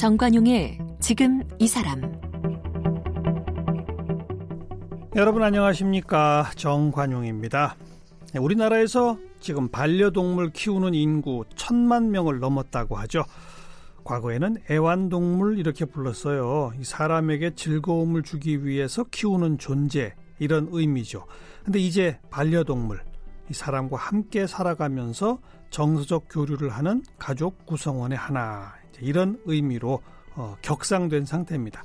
정관용의 지금 이 사람 여러분 안녕하십니까 정관용입니다. 네, 우리나라에서 지금 반려동물 키우는 인구 천만 명을 넘었다고 하죠. 과거에는 애완동물 이렇게 불렀어요. 사람에게 즐거움을 주기 위해서 키우는 존재 이런 의미죠. 근데 이제 반려동물 이 사람과 함께 살아가면서 정서적 교류를 하는 가족 구성원의 하나 이런 의미로 어, 격상된 상태입니다.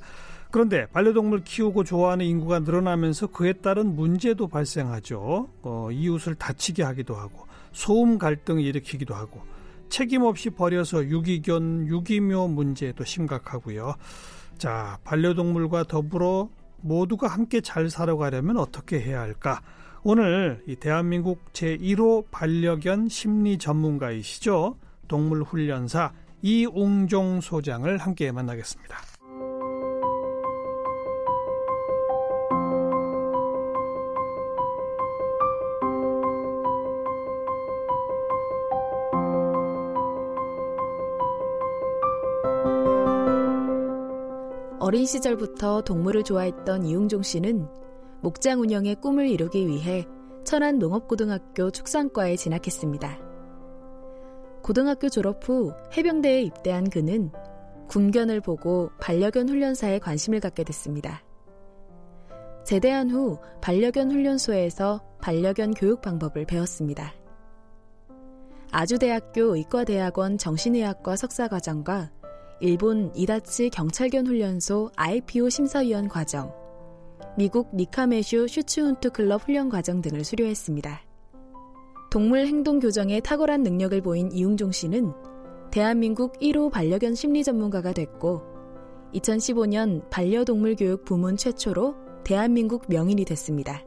그런데 반려동물 키우고 좋아하는 인구가 늘어나면서 그에 따른 문제도 발생하죠. 어, 이웃을 다치게 하기도 하고 소음 갈등을 일으키기도 하고 책임 없이 버려서 유기견, 유기묘 문제도 심각하고요. 자, 반려동물과 더불어 모두가 함께 잘 살아가려면 어떻게 해야 할까? 오늘 이 대한민국 제1호 반려견 심리 전문가이시죠. 동물훈련사 이웅종 소장을 함께 만나겠습니다. 어린 시절부터 동물을 좋아했던 이웅종 씨는 목장 운영의 꿈을 이루기 위해 천안 농업고등학교 축산과에 진학했습니다. 고등학교 졸업 후 해병대에 입대한 그는 군견을 보고 반려견 훈련사에 관심을 갖게 됐습니다. 제대한 후 반려견 훈련소에서 반려견 교육 방법을 배웠습니다. 아주대학교 의과대학원 정신의학과 석사과정과 일본 이다치 경찰견 훈련소 IPO 심사위원 과정, 미국 니카메슈 슈츠훈트 클럽 훈련 과정 등을 수료했습니다. 동물 행동 교정에 탁월한 능력을 보인 이웅종 씨는 대한민국 1호 반려견 심리 전문가가 됐고 2015년 반려동물 교육 부문 최초로 대한민국 명인이 됐습니다.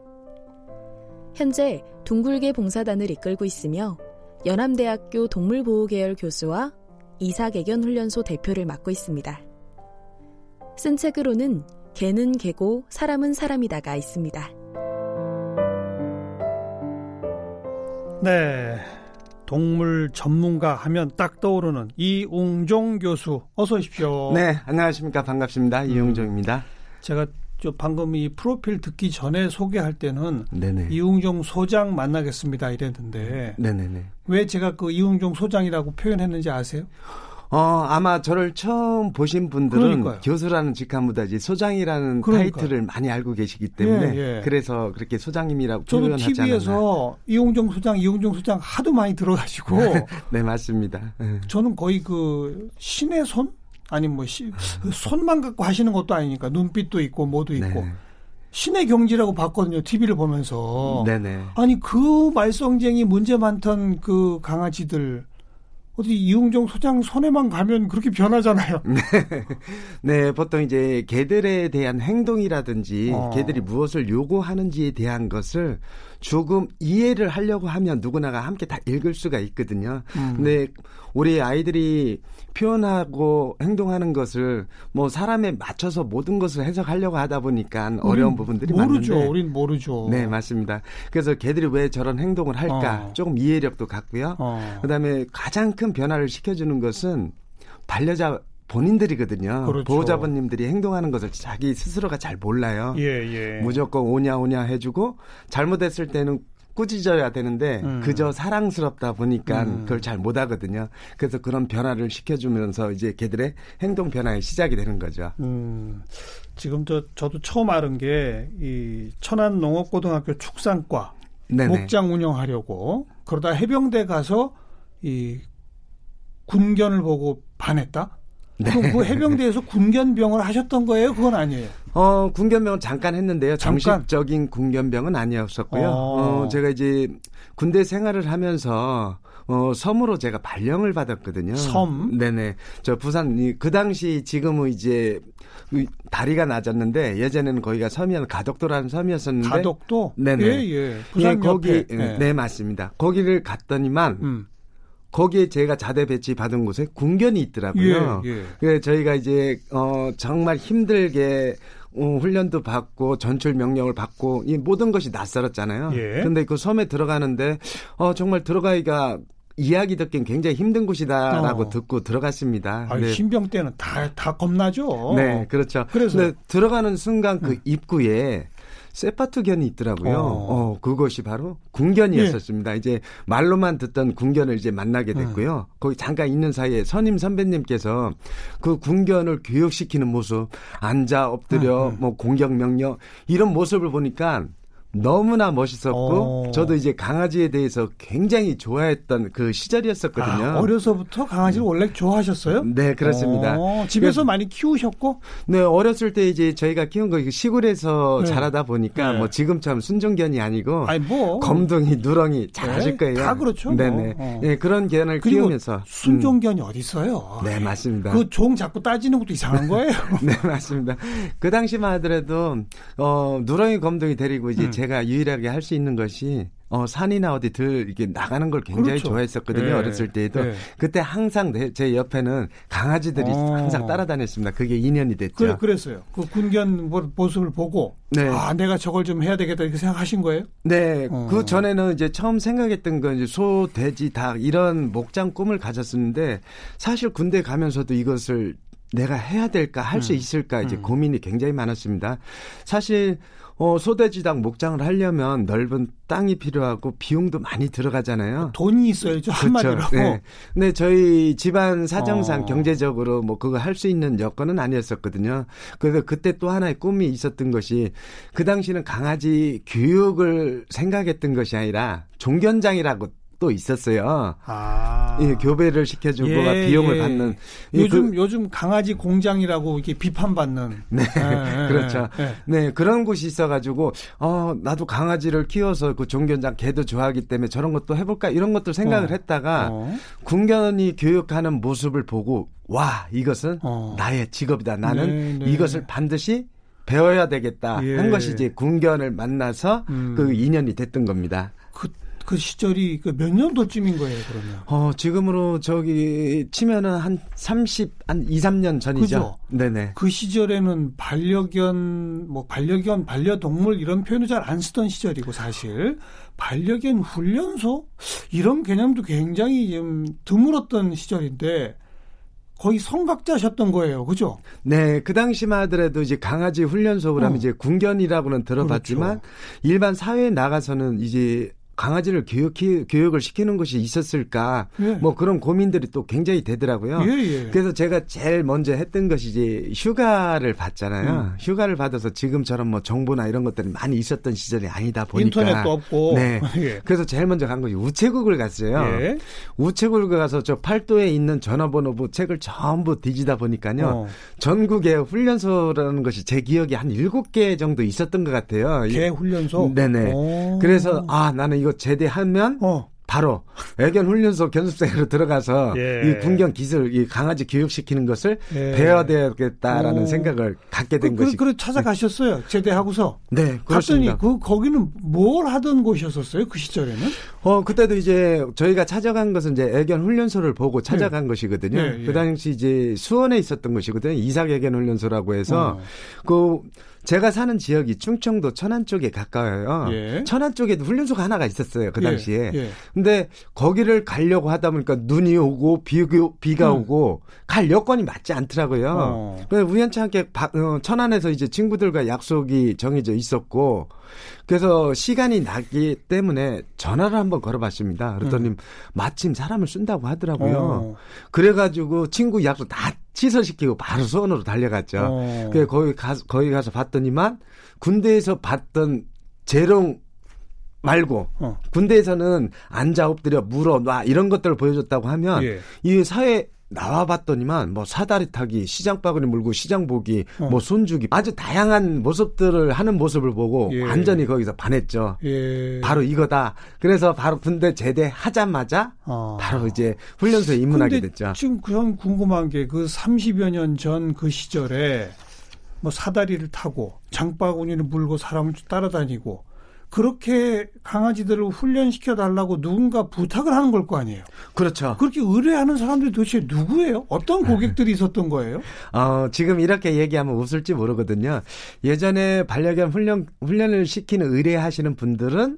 현재 둥글게 봉사단을 이끌고 있으며 연암대학교 동물보호계열 교수와 이사개견 훈련소 대표를 맡고 있습니다. 쓴 책으로는 개는 개고 사람은 사람이다가 있습니다. 네. 동물 전문가 하면 딱 떠오르는 이웅종 교수 어서 오십시오. 네, 안녕하십니까 반갑습니다. 음, 이웅종입니다. 제가 저 방금 이 프로필 듣기 전에 소개할 때는 네네. 이웅종 소장 만나겠습니다 이랬는데 네네네. 왜 제가 그 이웅종 소장이라고 표현했는지 아세요? 어, 아마 저를 처음 보신 분들은 그러니까요. 교수라는 직함보다 이제 소장이라는 그러니까. 타이틀을 많이 알고 계시기 때문에 예, 예. 그래서 그렇게 소장님이라고 표현하지 않았나. TV에서 이용종 소장, 이용종 소장 하도 많이 들어가지고. 네, 맞습니다. 예. 저는 거의 그 신의 손? 아니 뭐 시, 손만 갖고 하시는 것도 아니니까 눈빛도 있고 뭐도 있고. 네. 신의 경지라고 봤거든요. TV를 보면서. 네네. 아니 그 말썽쟁이 문제 많던 그 강아지들 어디 이웅정 소장 손에만 가면 그렇게 변하잖아요. 네. 네, 보통 이제 개들에 대한 행동이라든지 어. 개들이 무엇을 요구하는지에 대한 것을 조금 이해를 하려고 하면 누구나가 함께 다 읽을 수가 있거든요. 음. 근데 우리 아이들이 표현하고 행동하는 것을 뭐 사람에 맞춰서 모든 것을 해석하려고 하다 보니까 어려운 부분들이 모르죠. 많은데 우린 모르죠. 네, 맞습니다. 그래서 개들이 왜 저런 행동을 할까 어. 조금 이해력도 갖고요. 어. 그다음에 가장 큰 변화를 시켜주는 것은 반려자 본인들이거든요. 그렇죠. 보호자분님들이 행동하는 것을 자기 스스로가 잘 몰라요. 예, 예. 무조건 오냐 오냐 해주고 잘못했을 때는 꾸짖어야 되는데 음. 그저 사랑스럽다 보니까 음. 그걸 잘 못하거든요. 그래서 그런 변화를 시켜주면서 이제 걔들의 행동 변화의 시작이 되는 거죠. 음. 지금 저 저도 처음 알은 게 이 천안 농업고등학교 축산과 네네. 목장 운영하려고 그러다 해병대 가서 이 군견을 보고 반했다. 네. 그럼 그 해병대에서 군견병을 하셨던 거예요? 그건 아니에요. 어, 군견병은 잠깐 했는데요. 잠깐? 정식적인 군견병은 아니었었고요. 어. 어, 제가 이제 군대 생활을 하면서 어, 섬으로 제가 발령을 받았거든요. 섬? 네네. 저 부산, 그 당시 지금은 이제 다리가 낮았는데 예전에는 거기가 섬이었 가덕도라는 섬이었었는데. 가덕도? 네네. 예, 예. 부산 예, 거기, 네. 네, 맞습니다. 거기를 갔더니만 음. 거기에 제가 자대 배치 받은 곳에 군견이 있더라고요. 예, 예. 그래서 저희가 이제 어 정말 힘들게 어, 훈련도 받고 전출 명령을 받고 이 모든 것이 낯설었잖아요. 예. 근데 그 섬에 들어가는데 어 정말 들어가기가 이야기 듣긴 굉장히 힘든 곳이다라고 어. 듣고 들어갔습니다. 아, 네. 신병 때는 다, 다 겁나죠. 네, 그렇죠. 그래서 들어가는 순간 그 음. 입구에 세파트견이 있더라고요. 어. 어, 그것이 바로 궁견이었었습니다. 예. 이제 말로만 듣던 궁견을 이제 만나게 됐고요. 어. 거기 잠깐 있는 사이에 선임 선배님께서 그 궁견을 교육시키는 모습, 앉아 엎드려 음, 음. 뭐 공격 명령 이런 모습을 보니까 너무나 멋있었고 어. 저도 이제 강아지에 대해서 굉장히 좋아했던 그 시절이었었거든요. 아, 어려서부터 강아지를 원래 좋아하셨어요? 네, 그렇습니다. 어, 집에서 많이 키우셨고? 네, 어렸을 때 이제 저희가 키운 거 시골에서 네. 자라다 보니까 네. 뭐 지금처럼 순종견이 아니고 아니, 뭐. 검둥이, 누렁이 잘하실 네, 거예요. 다 그렇죠. 네, 네. 어. 네, 그런 견을 키우면서 순종견이 음. 어디 있어요? 네, 맞습니다. 그 종 자꾸 따지는 것도 이상한 거예요. 네, 맞습니다. 그 당시만 하더라도 어, 누렁이, 검둥이 데리고 이제 음. 제가 유일하게 할 수 있는 것이 어, 산이나 어디 들 이렇게 나가는 걸 굉장히 그렇죠. 좋아했었거든요. 네. 어렸을 때에도. 네. 그때 항상 제 옆에는 강아지들이 어. 항상 따라다녔습니다. 그게 인연이 됐죠. 그래, 그랬어요. 그 군견 모습을 보고 네. 아, 내가 저걸 좀 해야 되겠다 이렇게 생각하신 거예요? 네. 어. 그 전에는 이제 처음 생각했던 건 이제 소, 돼지, 닭 이런 목장 꿈을 가졌었는데 사실 군대 가면서도 이것을 내가 해야 될까 할수 음. 있을까 이제 음. 고민이 굉장히 많았습니다. 사실 어, 소돼지당 목장을 하려면 넓은 땅이 필요하고 비용도 많이 들어가잖아요. 돈이 있어야죠 그렇죠. 한마디로. 네. 근데 저희 집안 사정상 어. 경제적으로 뭐 그거 할 수 있는 여건은 아니었었거든요. 그래서 그때 또 하나의 꿈이 있었던 것이 그 당시는 강아지 교육을 생각했던 것이 아니라 종견장이라고 또 있었어요. 아. 예, 교배를 시켜주고 예, 비용을 예. 받는. 요즘 그, 요즘 강아지 공장이라고 이렇게 비판받는. 네, 예, 예 그렇죠. 예. 네 그런 곳이 있어가지고 어 나도 강아지를 키워서 그 종견장 개도 좋아하기 때문에 저런 것도 해볼까 이런 것도 생각을 어. 했다가 어. 군견이 교육하는 모습을 보고 와 이것은 어. 나의 직업이다. 나는 네, 네. 이것을 반드시 배워야 되겠다 예. 한 것이 이제 군견을 만나서 음. 그 인연이 됐던 겁니다. 그 시절이 그 몇 년도쯤인 거예요, 그러면? 어, 지금으로 저기 치면은 한 30, 한 2, 3년 전이죠. 그죠? 네네. 그 시절에는 반려견, 뭐 반려견, 반려동물 이런 표현을 잘 안 쓰던 시절이고 사실 반려견 훈련소 이런 개념도 굉장히 좀 드물었던 시절인데 거의 성각자셨던 거예요. 그죠? 네. 그 당시만 하더라도 이제 강아지 훈련소 그러면 어. 이제 군견이라고는 들어봤지만 그렇죠. 일반 사회에 나가서는 이제 강아지를 교육 교육을 시키는 것이 있었을까 예. 뭐 그런 고민들이 또 굉장히 되더라고요. 예, 예. 그래서 제가 제일 먼저 했던 것이 이제 휴가를 받잖아요. 음. 휴가를 받아서 지금처럼 뭐 정보나 이런 것들이 많이 있었던 시절이 아니다 보니까 인터넷도 없고 네. 예. 그래서 제일 먼저 간 것이 우체국을 갔어요. 예. 우체국을 가서 저 팔도에 있는 전화번호부 책을 전부 뒤지다 보니까요. 어. 전국에 훈련소라는 것이 제 기억에 한 일곱 개 정도 있었던 것 같아요. 개 훈련소. 네네. 오. 그래서 아 나는 이거 이거 제대하면 어. 바로 애견 훈련소 견습생으로 들어가서 예. 이 군견 기술, 이 강아지 교육시키는 것을 예. 배워야 되겠다라는 오. 생각을 갖게 된 그, 것이. 그래 찾아가셨어요. 제대하고서. 네, 그렇습니다. 갔더니 그 거기는 뭘 하던 곳이었었어요? 그 시절에는? 어 그때도 이제 저희가 찾아간 것은 이제 애견 훈련소를 보고 찾아간 예. 것이거든요. 예, 그 당시 이제 수원에 있었던 것이거든요. 이삭 애견 훈련소라고 해서 어. 그 제가 사는 지역이 충청도 천안 쪽에 가까워요. 예. 천안 쪽에도 훈련소가 하나가 있었어요. 그 예, 당시에. 예. 근데 거기를 가려고 하다 보니까 눈이 오고 비, 비가 음. 오고 갈 여건이 맞지 않더라고요. 어. 그래서 우연찮게 어, 천안에서 이제 친구들과 약속이 정해져 있었고 그래서 시간이 나기 때문에 전화를 한번 걸어봤습니다. 그랬더니 음. 마침 사람을 쓴다고 하더라고요. 어. 그래가지고 친구 약속 다 취소시키고 바로 수원으로 달려갔죠. 어. 그래 거기 가서 거기 가서 봤더니만 군대에서 봤던 재롱 말고 어. 군대에서는 앉아 엎드려 물어 놔 이런 것들을 보여줬다고 하면 예. 이 사회 나와 봤더니만 뭐 사다리 타기, 시장 바구니 물고 시장 보기, 어. 뭐 손주기 아주 다양한 모습들을 하는 모습을 보고 예. 완전히 거기서 반했죠. 예. 바로 이거다. 그래서 바로 군대 제대하자마자 어. 바로 이제 훈련소에 입문하게 됐죠. 지금 그런 궁금한 게 그 30여 년 전 그 시절에 뭐 사다리를 타고 장바구니를 물고 사람을 따라다니고 그렇게 강아지들을 훈련시켜 달라고 누군가 부탁을 하는 걸 거 아니에요. 그렇죠. 그렇게 의뢰하는 사람들이 도대체 누구예요? 어떤 고객들이 있었던 거예요? 어, 지금 이렇게 얘기하면 웃을지 모르거든요. 예전에 반려견 훈련 훈련을 시키는 의뢰하시는 분들은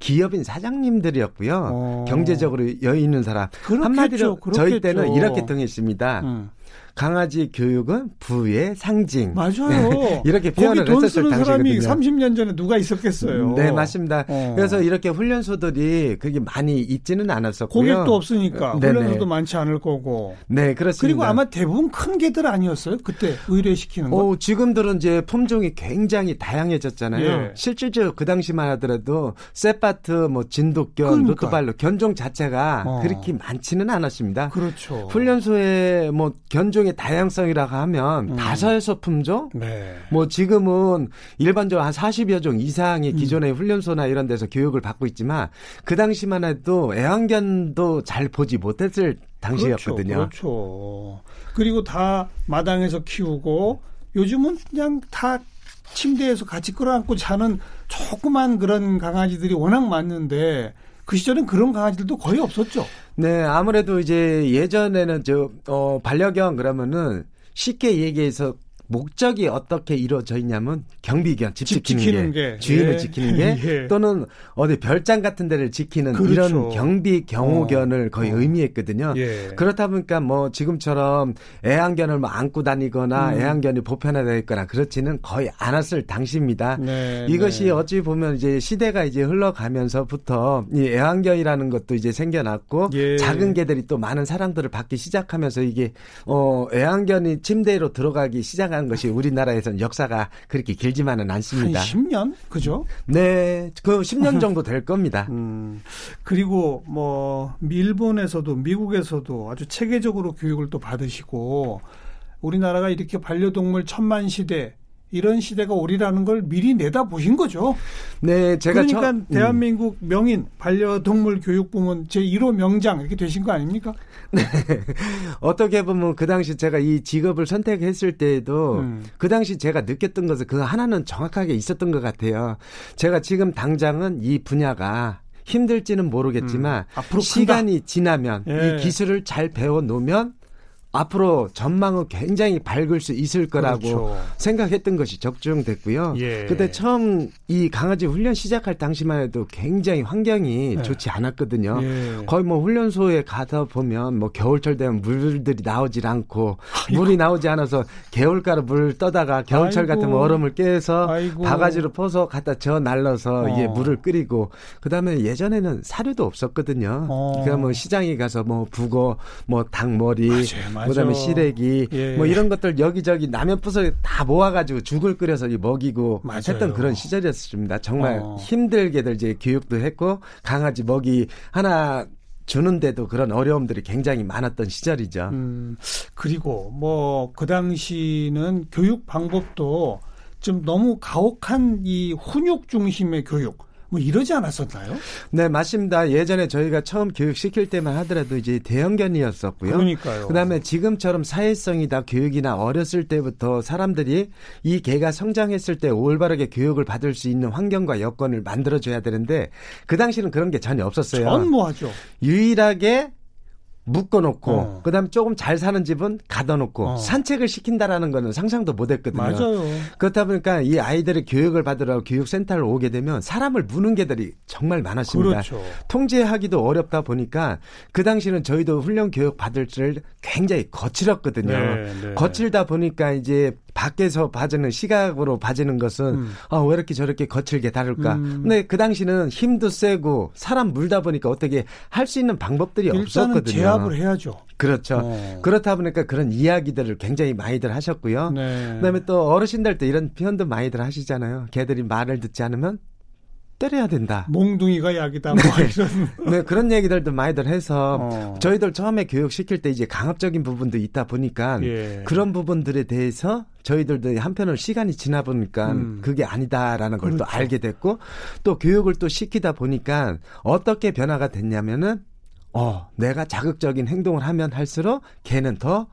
기업인 사장님들이었고요. 어. 경제적으로 여유 있는 사람. 그렇겠죠, 한마디로 그렇겠죠. 저희 때는 이렇게 통했습니다. 음. 강아지 교육은 부의 상징. 맞아요. 네, 이렇게 표현을 돈 했었을 쓰는 사람이 30년 전에 누가 있었겠어요. 네, 맞습니다. 어. 그래서 이렇게 훈련소들이 그게 많이 있지는 않았었고요. 고객도 없으니까 네네. 훈련소도 많지 않을 거고. 네, 그렇습니다. 그리고 아마 대부분 큰 개들 아니었어요? 그때 의뢰시키는 거. 어, 지금들은 이제 품종이 굉장히 다양해졌잖아요. 예. 실질적으로 그 당시만 하더라도 세파트, 뭐 진돗견, 그러니까. 노트발로 견종 자체가 어. 그렇게 많지는 않았습니다. 그렇죠. 훈련소에 뭐 견종 품종의 다양성이라고 하면 음. 다섯에서 품종? 네. 뭐 지금은 일반적으로 한 40여 종 이상의 음. 기존의 음. 훈련소나 이런 데서 교육을 받고 있지만 그 당시만 해도 애완견도 잘 보지 못했을 당시였거든요. 그렇죠. 그렇죠. 그리고 다 마당에서 키우고 요즘은 그냥 다 침대에서 같이 끌어안고 자는 조그만 그런 강아지들이 워낙 많은데 그 시절엔 그런 강아지들도 거의 없었죠. 네, 아무래도 이제 예전에는 저, 어, 반려견 그러면은 쉽게 얘기해서 목적이 어떻게 이루어져 있냐면 경비견 집, 집 지키는, 게, 게, 주인을 예. 지키는 게 예. 또는 어디 별장 같은 데를 지키는 그렇죠. 이런 경비 경호견을 어. 거의 어. 의미했거든요. 예. 그렇다 보니까 뭐 지금처럼 애완견을 뭐 안고 다니거나 음. 애완견이 보편화되어 있거나 그렇지는 거의 않았을 당시입니다. 네, 이것이 네. 어찌 보면 이제 시대가 이제 흘러가면서부터 이 애완견이라는 것도 이제 생겨났고 예. 작은 개들이 또 많은 사랑들을 받기 시작하면서 이게 어 애완견이 침대로 들어가기 시작한 태어난 것이 우리나라에서는 역사가 그렇게 길지만은 않습니다. 한 10년? 그죠? 네. 그 10년 정도 될 겁니다. 음, 그리고 뭐 일본에서도 미국에서도 아주 체계적으로 교육을 또 받으시고 우리나라가 이렇게 반려동물 천만 시대 이런 시대가 오리라는 걸 미리 내다 보신 거죠. 네, 제가 그러니까 저, 음. 대한민국 명인 반려동물 교육부문 제 1호 명장 이렇게 되신 거 아닙니까? 네. 어떻게 보면 그 당시 제가 이 직업을 선택했을 때에도 음. 그 당시 제가 느꼈던 것은 그 하나는 정확하게 있었던 것 같아요. 제가 지금 당장은 이 분야가 힘들지는 모르겠지만 음. 시간이 지나면 예. 이 기술을 잘 배워 놓으면 앞으로 전망은 굉장히 밝을 수 있을 거라고 그렇죠. 생각했던 것이 적중됐고요. 예. 그때 처음 이 강아지 훈련 시작할 당시만 해도 굉장히 환경이 예. 좋지 않았거든요. 예. 거의 뭐 훈련소에 가다 보면 뭐 겨울철 되면 물들이 나오질 않고 아이고. 물이 나오지 않아서 개울가로 물 떠다가 겨울철 아이고. 같으면 얼음을 깨서 아이고. 바가지로 퍼서 갖다 저 날라서 어. 이게 물을 끓이고 그다음에 예전에는 사료도 없었거든요. 어. 그러니까 뭐 시장에 가서 뭐 북어 뭐 닭머리 맞아요. 그다음에 시래기 예. 뭐 이런 것들 여기저기 라면 부서 다 모아가지고 죽을 끓여서 먹이고 맞아요. 했던 그런 시절이었습니다. 정말 어. 힘들게들 이제 교육도 했고 강아지 먹이 하나 주는데도 그런 어려움들이 굉장히 많았던 시절이죠. 음, 그리고 뭐 그 당시는 교육 방법도 좀 너무 가혹한 이 훈육 중심의 교육 뭐 이러지 않았었나요? 네, 맞습니다. 예전에 저희가 처음 교육 시킬 때만 하더라도 이제 대형견이었었고요. 그러니까요. 그다음에 지금처럼 사회성이다 교육이나 어렸을 때부터 사람들이 이 개가 성장했을 때 올바르게 교육을 받을 수 있는 환경과 여건을 만들어 줘야 되는데 그 당시는 그런 게 전혀 없었어요. 전무하죠. 유일하게 묶어놓고 어. 그다음 에 조금 잘 사는 집은 가둬놓고 어. 산책을 시킨다라는 거는 상상도 못했거든요. 맞아요. 그렇다 보니까 이 아이들의 교육을 받으러 교육센터를 오게 되면 사람을 무는 개들이 정말 많았습니다. 그렇죠. 통제하기도 어렵다 보니까 그 당시는 저희도 훈련 교육 받을 줄 굉장히 거칠었거든요. 네, 네. 거칠다 보니까 이제 밖에서 봐주는 시각으로 봐주는 것은 음. 아, 왜 이렇게 저렇게 거칠게 다룰까? 음. 근데 그 당시는 힘도 세고 사람 물다 보니까 어떻게 할 수 있는 방법들이 없었거든요. 제압을 해야죠. 그렇죠. 어. 그렇다 보니까 그런 이야기들을 굉장히 많이들 하셨고요. 네. 그다음에 또 어르신들 때 이런 표현도 많이들 하시잖아요. 개들이 말을 듣지 않으면 때려야 된다. 몽둥이가 약이다. 뭐 네. 이런. 네, 그런 얘기들도 많이들 해서 어. 저희들 처음에 교육 시킬 때 이제 강압적인 부분도 있다 보니까 예. 그런 부분들에 대해서 저희들도 한편으로 시간이 지나 보니까 음. 그게 아니다라는 걸또 그렇죠. 알게 됐고 또 교육을 또 시키다 보니까 어떻게 변화가 됐냐면은 어, 내가 자극적인 행동을 하면 할수록 걔는 더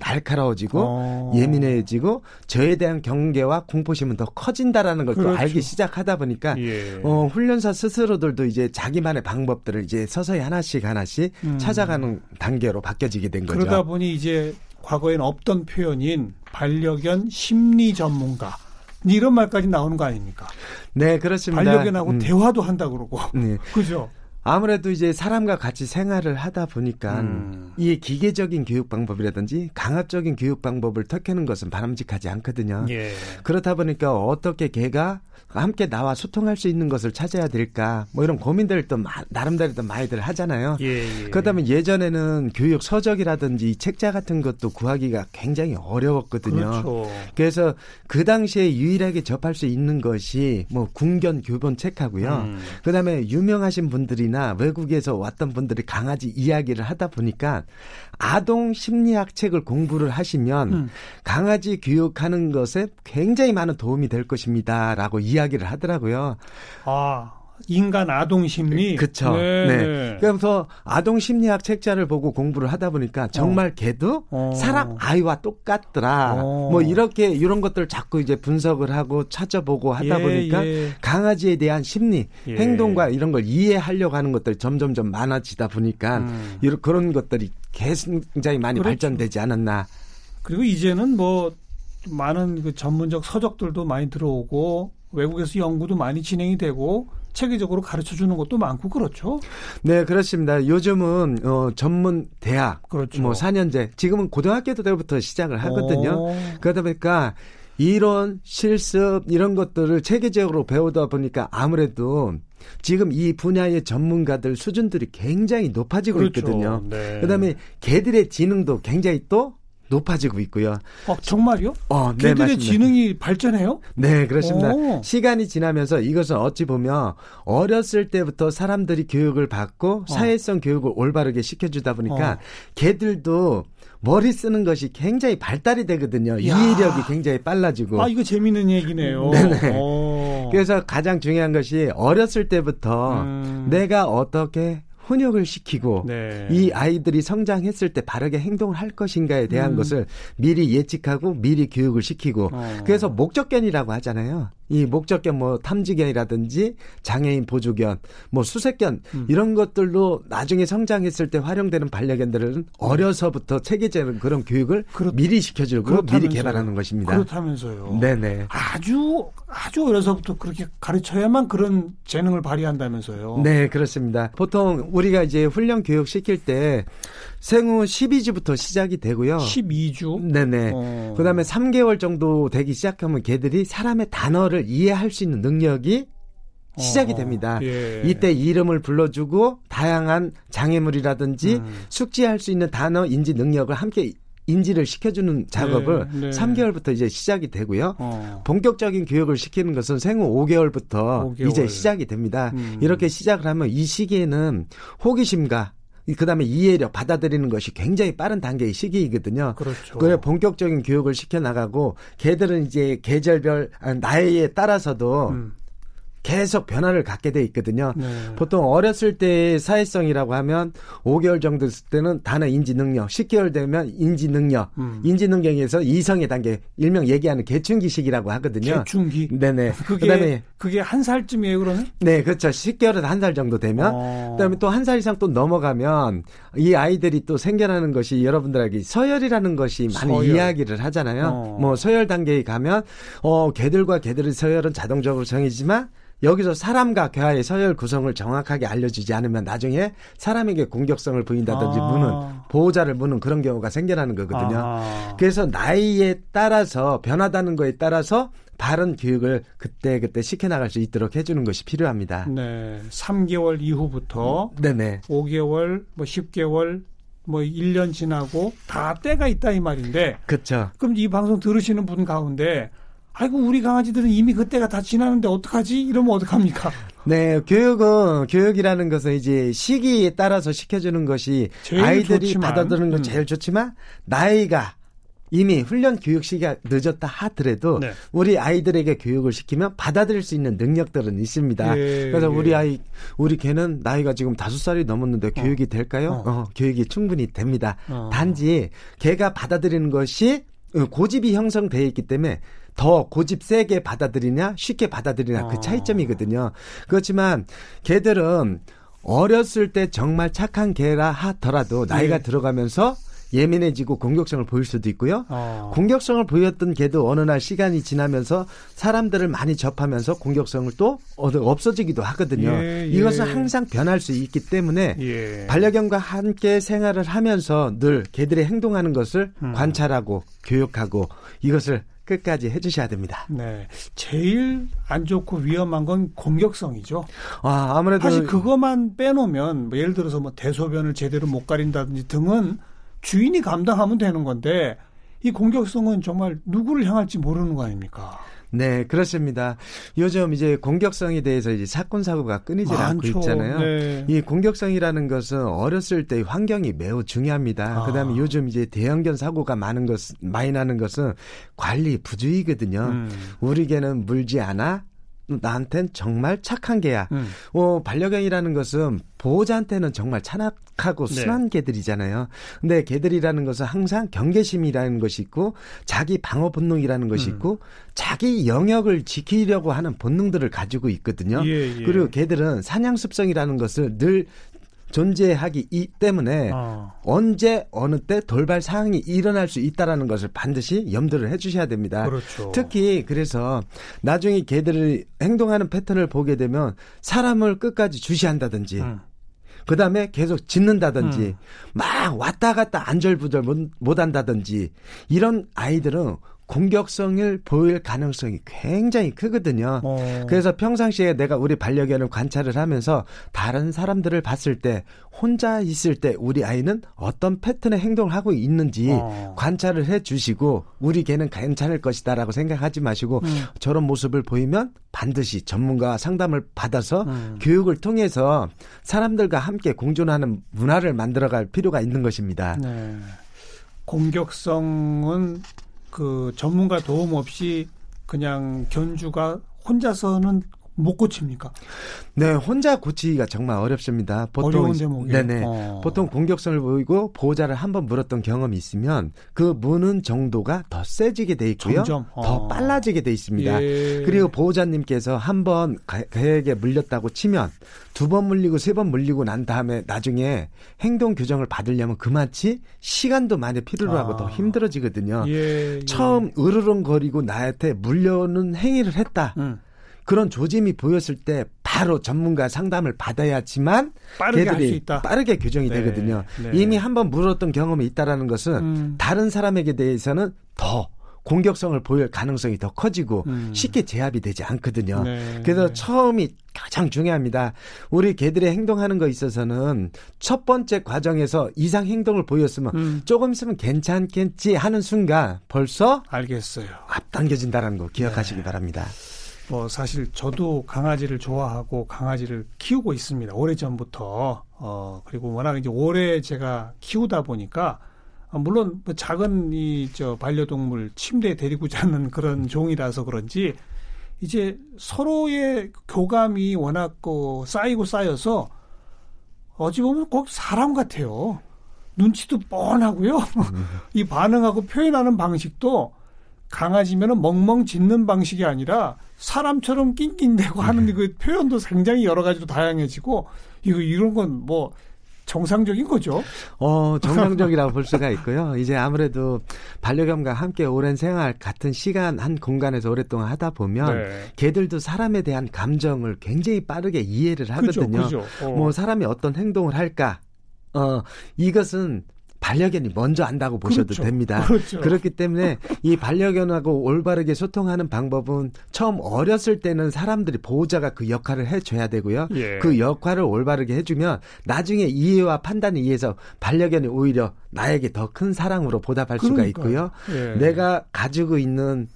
날카로워지고 어. 예민해지고 저에 대한 경계와 공포심은 더 커진다라는 걸또 그렇죠. 알기 시작하다 보니까 예. 어, 훈련사 스스로들도 이제 자기만의 방법들을 이제 서서히 하나씩 하나씩 음. 찾아가는 단계로 바뀌어지게 된 거죠. 그러다 보니 이제 과거엔 없던 표현인 반려견 심리 전문가 이런 말까지 나오는 거 아닙니까? 네, 그렇습니다. 반려견하고 음. 대화도 한다 그러고. 네. 그죠? 아무래도 이제 사람과 같이 생활을 하다 보니까 음. 이 기계적인 교육 방법이라든지 강압적인 교육 방법을 택하는 것은 바람직하지 않거든요. 예. 그렇다 보니까 어떻게 개가 함께 나와 소통할 수 있는 것을 찾아야 될까 뭐 이런 고민들을 또 나름대로 또 많이들 하잖아요. 예, 예. 그렇다면 예전에는 교육 서적이라든지 책자 같은 것도 구하기가 굉장히 어려웠거든요. 그렇죠. 그래서 그 당시에 유일하게 접할 수 있는 것이 뭐 궁견 교본 책하고요. 음. 그다음에 유명하신 분들이나 외국에서 왔던 분들이 강아지 이야기를 하다 보니까 아동 심리학 책을 공부를 하시면 음. 강아지 교육하는 것에 굉장히 많은 도움이 될 것입니다라고 이야기를 하더라고요. 아. 인간 아동 심리. 그렇죠. 네. 네. 그래서 아동 심리학 책자를 보고 공부를 하다 보니까 정말 어. 걔도 어. 사람 아이와 똑같더라. 어. 뭐 이렇게 이런 것들 자꾸 이제 분석을 하고 찾아보고 하다 예, 보니까 예. 강아지에 대한 심리, 예. 행동과 이런 걸 이해하려고 하는 것들이 점점점 많아지다 보니까 음. 이런 그런 것들이 굉장히 많이 그렇죠. 발전되지 않았나. 그리고 이제는 뭐 많은 그 전문적 서적들도 많이 들어오고 외국에서 연구도 많이 진행이 되고 체계적으로 가르쳐 주는 것도 많고 그렇죠. 네, 그렇습니다. 요즘은 어 전문 대학 그렇죠. 뭐 4년제 지금은 고등학교 때부터 시작을 하거든요. 오. 그러다 보니까 이런 실습 이런 것들을 체계적으로 배우다 보니까 아무래도 지금 이 분야의 전문가들 수준들이 굉장히 높아지고 그렇죠. 있거든요. 네. 그다음에 개들의 지능도 굉장히 또 높아지고 있고요. 어, 정말요? 어, 네, 개들의 맞습니다. 지능이 발전해요? 네, 그렇습니다. 오. 시간이 지나면서 이것은 어찌 보면 어렸을 때부터 사람들이 교육을 받고 어. 사회성 교육을 올바르게 시켜주다 보니까 어. 개들도 머리 쓰는 것이 굉장히 발달이 되거든요. 야. 이해력이 굉장히 빨라지고. 아, 이거 재밌는 얘기네요. 네네. 오. 그래서 가장 중요한 것이 어렸을 때부터 음. 내가 어떻게 훈육을 시키고 네. 이 아이들이 성장했을 때 바르게 행동을 할 것인가에 대한 음. 것을 미리 예측하고 미리 교육을 시키고 어. 그래서 목적견이라고 하잖아요. 이 목적견 뭐 탐지견이라든지 장애인 보조견, 뭐 수색견 음. 이런 것들로 나중에 성장했을 때 활용되는 반려견들은 어려서부터 체계적인 그런 교육을 그렇, 미리 시켜주고 미리 개발하는 것입니다. 그렇다면서요. 네네. 아주 아주 어려서부터 그렇게 가르쳐야만 그런 재능을 발휘한다면서요. 네, 그렇습니다. 보통 우리가 이제 훈련 교육 시킬 때 생후 12주부터 시작이 되고요. 12주? 네네. 어. 그 다음에 3개월 정도 되기 시작하면 개들이 사람의 단어를 이해할 수 있는 능력이 시작이 어, 됩니다. 예. 이때 이름을 불러주고 다양한 장애물이라든지 음. 숙지할 수 있는 단어 인지 능력을 함께 인지를 시켜주는 작업을 네, 네. 3개월부터 이제 시작이 되고요. 어. 본격적인 교육을 시키는 것은 생후 5개월부터 5개월. 이제 시작이 됩니다. 음. 이렇게 시작을 하면 이 시기에는 호기심과 그다음에 이해력 받아들이는 것이 굉장히 빠른 단계의 시기이거든요. 그렇죠. 그래 본격적인 교육을 시켜 나가고 개들은 이제 계절별 아, 나이에 따라서도 음. 계속 변화를 갖게 돼 있거든요. 네. 보통 어렸을 때의 사회성이라고 하면 5개월 정도 됐을 때는 단어 인지 능력, 10개월 되면 인지 능력, 음. 인지 능력에서 이성의 단계, 일명 얘기하는 개춘기 시기라고 하거든요. 개춘기. 네네. 그게 그다음에 그게 한 살쯤이에요, 그러면? 네, 그렇죠. 10개월에서 한 살 정도 되면 어. 그다음에 또 한 살 이상 또 넘어가면 이 아이들이 또 생겨나는 것이 여러분들에게 서열이라는 것이 많이 서열. 이야기를 하잖아요. 어. 뭐 서열 단계에 가면 어 개들과 개들의 서열은 자동적으로 정해지지만 여기서 사람과 괴화의 서열 구성을 정확하게 알려주지 않으면 나중에 사람에게 공격성을 보인다든지 아. 무는 보호자를 무는 그런 경우가 생겨나는 거거든요. 아. 그래서 나이에 따라서 변하다는 거에 따라서 바른 교육을 그때 그때 시켜 나갈 수 있도록 해주는 것이 필요합니다. 네, 3개월 이후부터 네네. 5개월, 뭐 10개월, 뭐 1년 지나고 다 때가 있다 이 말인데. 그렇죠. 그럼 이 방송 들으시는 분 가운데 아이고 우리 강아지들은 이미 그때가 다 지나는데 어떡하지? 이러면 어떡합니까? 네, 교육은 교육이라는 것은 이제 시기에 따라서 시켜주는 것이 아이들이 좋지만, 받아들이는 건 음. 제일 좋지만 나이가 이미 훈련 교육 시기가 늦었다 하더라도 네. 우리 아이들에게 교육을 시키면 받아들일 수 있는 능력들은 있습니다. 예, 그래서 예. 우리 아이 우리 개는 나이가 지금 다섯 살이 넘었는데 어. 교육이 될까요? 어. 어, 교육이 충분히 됩니다. 어. 단지 개가 받아들이는 것이 고집이 형성되어 있기 때문에 더 고집 세게 받아들이냐 쉽게 받아들이냐 그 아. 차이점이거든요. 그렇지만 개들은 어렸을 때 정말 착한 개라 하더라도 나이가 네. 들어가면서 예민해지고 공격성을 보일 수도 있고요. 어. 공격성을 보였던 개도 어느 날 시간이 지나면서 사람들을 많이 접하면서 공격성을 또 없어지기도 하거든요. 예, 예. 이것은 항상 변할 수 있기 때문에 예. 반려견과 함께 생활을 하면서 늘 개들이 행동하는 것을 음. 관찰하고 교육하고 이것을 끝까지 해주셔야 됩니다. 네, 제일 안 좋고 위험한 건 공격성이죠. 아, 아무래도 사실 그것만 빼놓으면 뭐 예를 들어서 뭐 대소변을 제대로 못 가린다든지 등은 주인이 감당하면 되는 건데 이 공격성은 정말 누구를 향할지 모르는 거 아닙니까? 네, 그렇습니다. 요즘 이제 공격성에 대해서 이제 사건 사고가 끊이질 많죠. 않고 있잖아요. 네. 이 공격성이라는 것은 어렸을 때 환경이 매우 중요합니다. 아. 그다음에 요즘 이제 대형견 사고가 많은 것 많이 나는 것은 관리 부주의거든요. 음. 우리 개는 물지 않아 나한텐 정말 착한 개야. 음. 어, 반려견이라는 것은 보호자한테는 정말 찬악하고 네. 순한 네. 개들이잖아요. 근데 개들이라는 것은 항상 경계심이라는 것이 있고 자기 방어 본능이라는 것이 음. 있고 자기 영역을 지키려고 하는 본능들을 가지고 있거든요. 예, 예. 그리고 개들은 사냥 습성이라는 것을 늘 존재하기 이 때문에 어. 언제 어느 때 돌발 상황이 일어날 수 있다라는 것을 반드시 염두를 해주셔야 됩니다. 그렇죠. 특히 그래서 나중에 개들을 행동하는 패턴을 보게 되면 사람을 끝까지 주시한다든지. 음. 그 다음에 계속 짖는다든지, 음. 막 왔다 갔다 안절부절 못, 못 한다든지, 이런 아이들은 공격성을 보일 가능성이 굉장히 크거든요. 어. 그래서 평상시에 내가 우리 반려견을 관찰을 하면서 다른 사람들을 봤을 때 혼자 있을 때 우리 아이는 어떤 패턴의 행동을 하고 있는지 어. 관찰을 해 주시고 우리 개는 괜찮을 것이다라고 생각하지 마시고 음. 저런 모습을 보이면 반드시 전문가 상담을 받아서 음. 교육을 통해서 사람들과 함께 공존하는 문화를 만들어갈 필요가 있는 것입니다. 네. 공격성은 그 전문가 도움 없이 그냥 견주가 혼자서는 못 고칩니까? 네, 혼자 고치기가 정말 어렵습니다. 보통 네네. 어. 보통 공격성을 보이고 보호자를 한 번 물었던 경험이 있으면 그 무는 정도가 더 세지게 돼 있고요. 어. 더 빨라지게 돼 있습니다. 예. 그리고 보호자님께서 한 번 개에게 물렸다고 치면 두 번 물리고 세 번 물리고 난 다음에 나중에 행동 교정을 받으려면 그만치 시간도 많이 필요로 하고 아. 더 힘들어지거든요. 예, 예. 처음 으르렁거리고 나한테 물려는 행위를 했다. 음. 그런 조짐이 보였을 때 바로 전문가 상담을 받아야지만 빠르게 할수 있다. 빠르게 교정이 네, 되거든요. 네. 이미 한번 물었던 경험이 있다라는 것은 음. 다른 사람에게 대해서는 더 공격성을 보일 가능성이 더 커지고 음. 쉽게 제압이 되지 않거든요. 네. 그래서 처음이 가장 중요합니다. 우리 개들의 행동하는 거 있어서는 첫 번째 과정에서 이상 행동을 보였으면 음. 조금 있으면 괜찮겠지 하는 순간 벌써 알겠어요. 앞당겨진다는 거 기억하시기 네. 바랍니다. 뭐 사실 저도 강아지를 좋아하고 강아지를 키우고 있습니다. 오래 전부터 어 그리고 워낙 이제 오래 제가 키우다 보니까 어, 물론 뭐 작은 이 저 반려동물 침대에 데리고 자는 그런 종이라서 그런지 이제 서로의 교감이 워낙 그 쌓이고 쌓여서 어찌 보면 꼭 사람 같아요. 눈치도 뻔하고요. 음. 이 반응하고 표현하는 방식도 강아지면은 멍멍 짖는 방식이 아니라 사람처럼 낑낑대고 하는 네. 그 표현도 굉장히 여러 가지로 다양해지고 이거 이런 건 뭐 정상적인 거죠. 어, 정상적이라고 볼 수가 있고요. 이제 아무래도 반려견과 함께 오랜 생활 같은 시간 한 공간에서 오랫동안 하다 보면 네. 개들도 사람에 대한 감정을 굉장히 빠르게 이해를 하거든요. 그죠, 그죠. 어. 뭐 사람이 어떤 행동을 할까? 어, 이것은 반려견이 먼저 안다고 보셔도 그렇죠. 됩니다. 그렇죠. 그렇기 때문에 이 반려견하고 올바르게 소통하는 방법은 처음 어렸을 때는 사람들이 보호자가 그 역할을 해줘야 되고요. 예. 그 역할을 올바르게 해주면 나중에 이해와 판단에 의해서 반려견이 오히려 나에게 더 큰 사랑으로 보답할 그러니까요. 수가 있고요. 예. 내가 가지고 있는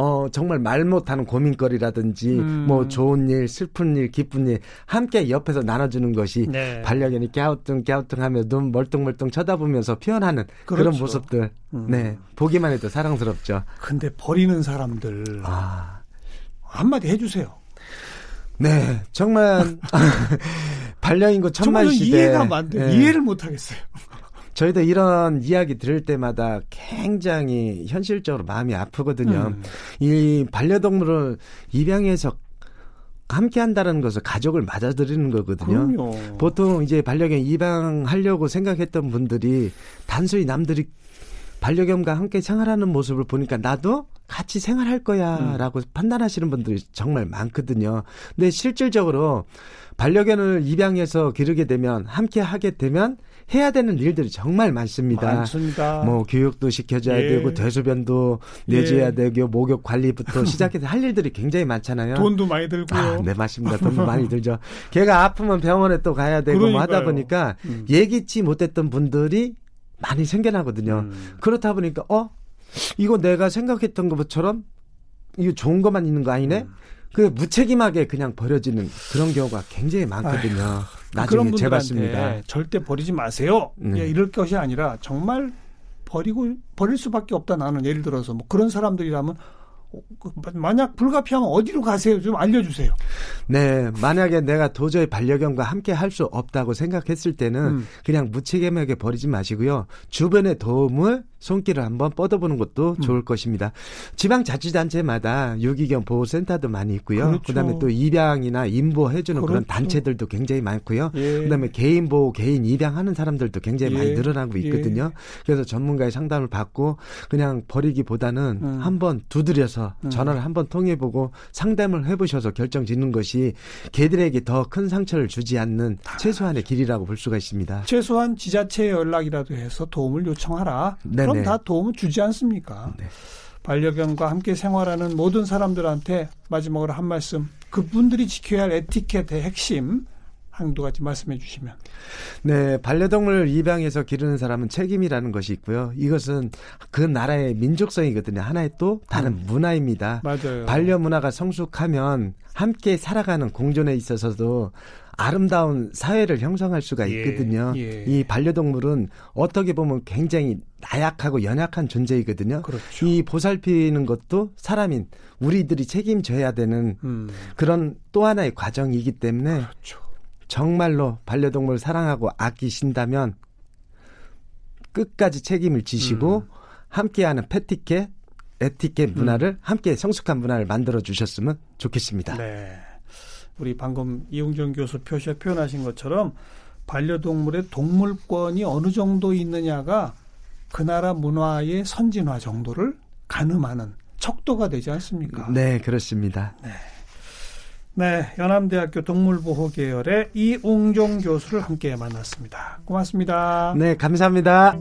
어, 정말 말 못하는 고민거리라든지 음. 뭐 좋은 일, 슬픈 일, 기쁜 일 함께 옆에서 나눠주는 것이 네. 반려견이 깨우뚱 깨우뚱하며 눈 멀뚱멀뚱 쳐다보면서 표현하는 그렇죠. 그런 모습들. 음. 네, 보기만 해도 사랑스럽죠. 근데 버리는 사람들 아. 한마디 해주세요. 네, 정말 반려인구 천만 시대 이해가 안 돼. 네. 이해를 못 하겠어요. 저희도 이런 이야기 들을 때마다 굉장히 현실적으로 마음이 아프거든요. 음. 이 반려동물을 입양해서 함께 한다는 것은 가족을 맞아들이는 거거든요. 그럼요. 보통 이제 반려견 입양하려고 생각했던 분들이 단순히 남들이 반려견과 함께 생활하는 모습을 보니까 나도 같이 생활할 거야라고 음. 판단하시는 분들이 정말 많거든요. 근데 실질적으로 반려견을 입양해서 기르게 되면 함께 하게 되면 해야 되는 일들이 정말 많습니다. 많습니다. 뭐 교육도 시켜줘야 예. 되고 대소변도 내줘야 예. 되고 목욕 관리부터 시작해서 할 일들이 굉장히 많잖아요. 돈도 많이 들고요. 아, 네 맞습니다. 돈도 많이 들죠. 걔가 아프면 병원에 또 가야 되고 뭐 하다 보니까 음. 예기치 못했던 분들이 많이 생겨나거든요. 음. 그렇다 보니까 어 이거 내가 생각했던 것처럼 이거 좋은 것만 있는 거 아니네? 음. 그 무책임하게 그냥 버려지는 그런 경우가 굉장히 많거든요. 아휴, 나중에 재봤습니다. 절대 버리지 마세요. 음. 예, 이럴 것이 아니라 정말 버리고 버릴 수밖에 없다 나는 예를 들어서 뭐 그런 사람들이라면 그 만약 불가피하면 어디로 가세요? 좀 알려주세요. 네, 만약에 내가 도저히 반려견과 함께 할 수 없다고 생각했을 때는 음. 그냥 무책임하게 버리지 마시고요. 주변의 도움을 손길을 한번 뻗어보는 것도 음. 좋을 것입니다. 지방자치단체마다 유기견 보호센터도 많이 있고요. 그렇죠. 그다음에 또 입양이나 임보 해주는 그렇죠. 그런 단체들도 굉장히 많고요. 예. 그다음에 개인 보호, 개인 입양하는 사람들도 굉장히 예. 많이 늘어나고 예. 있거든요. 예. 그래서 전문가의 상담을 받고 그냥 버리기보다는 음. 한번 두드려서 음. 전화를 한번 통해보고 상담을 해보셔서 결정 짓는 것이 개들에게 더 큰 상처를 주지 않는 최소한의 길이라고 볼 수가 있습니다. 최소한 지자체 연락이라도 해서 도움을 요청하라. 네. 그럼 네. 다 도움을 주지 않습니까? 네. 반려견과 함께 생활하는 모든 사람들한테 마지막으로 한 말씀 그분들이 지켜야 할 에티켓의 핵심 한두 가지 말씀해 주시면. 네, 반려동물 입양해서 기르는 사람은 책임이라는 것이 있고요. 이것은 그 나라의 민족성이거든요. 하나의 또 다른 음. 문화입니다. 맞아요. 반려 문화가 성숙하면 함께 살아가는 공존에 있어서도 아름다운 사회를 형성할 수가 예, 있거든요. 예, 예. 이 반려동물은 어떻게 보면 굉장히 나약하고 연약한 존재이거든요. 그렇죠. 이 보살피는 것도 사람인 우리들이 책임져야 되는 음. 그런 또 하나의 과정이기 때문에 그렇죠. 정말로 반려동물 사랑하고 아끼신다면 끝까지 책임을 지시고 음. 함께하는 패티켓, 에티켓 문화를 음. 함께 성숙한 문화를 만들어 주셨으면 좋겠습니다. 네. 우리 방금 이웅정 교수 표시 표현하신 것처럼 반려동물의 동물권이 어느 정도 있느냐가 그 나라 문화의 선진화 정도를 가늠하는 척도가 되지 않습니까? 네, 그렇습니다. 네. 네, 연암대학교 동물보호 계열의 이웅종 교수를 함께 만났습니다. 고맙습니다. 네, 감사합니다.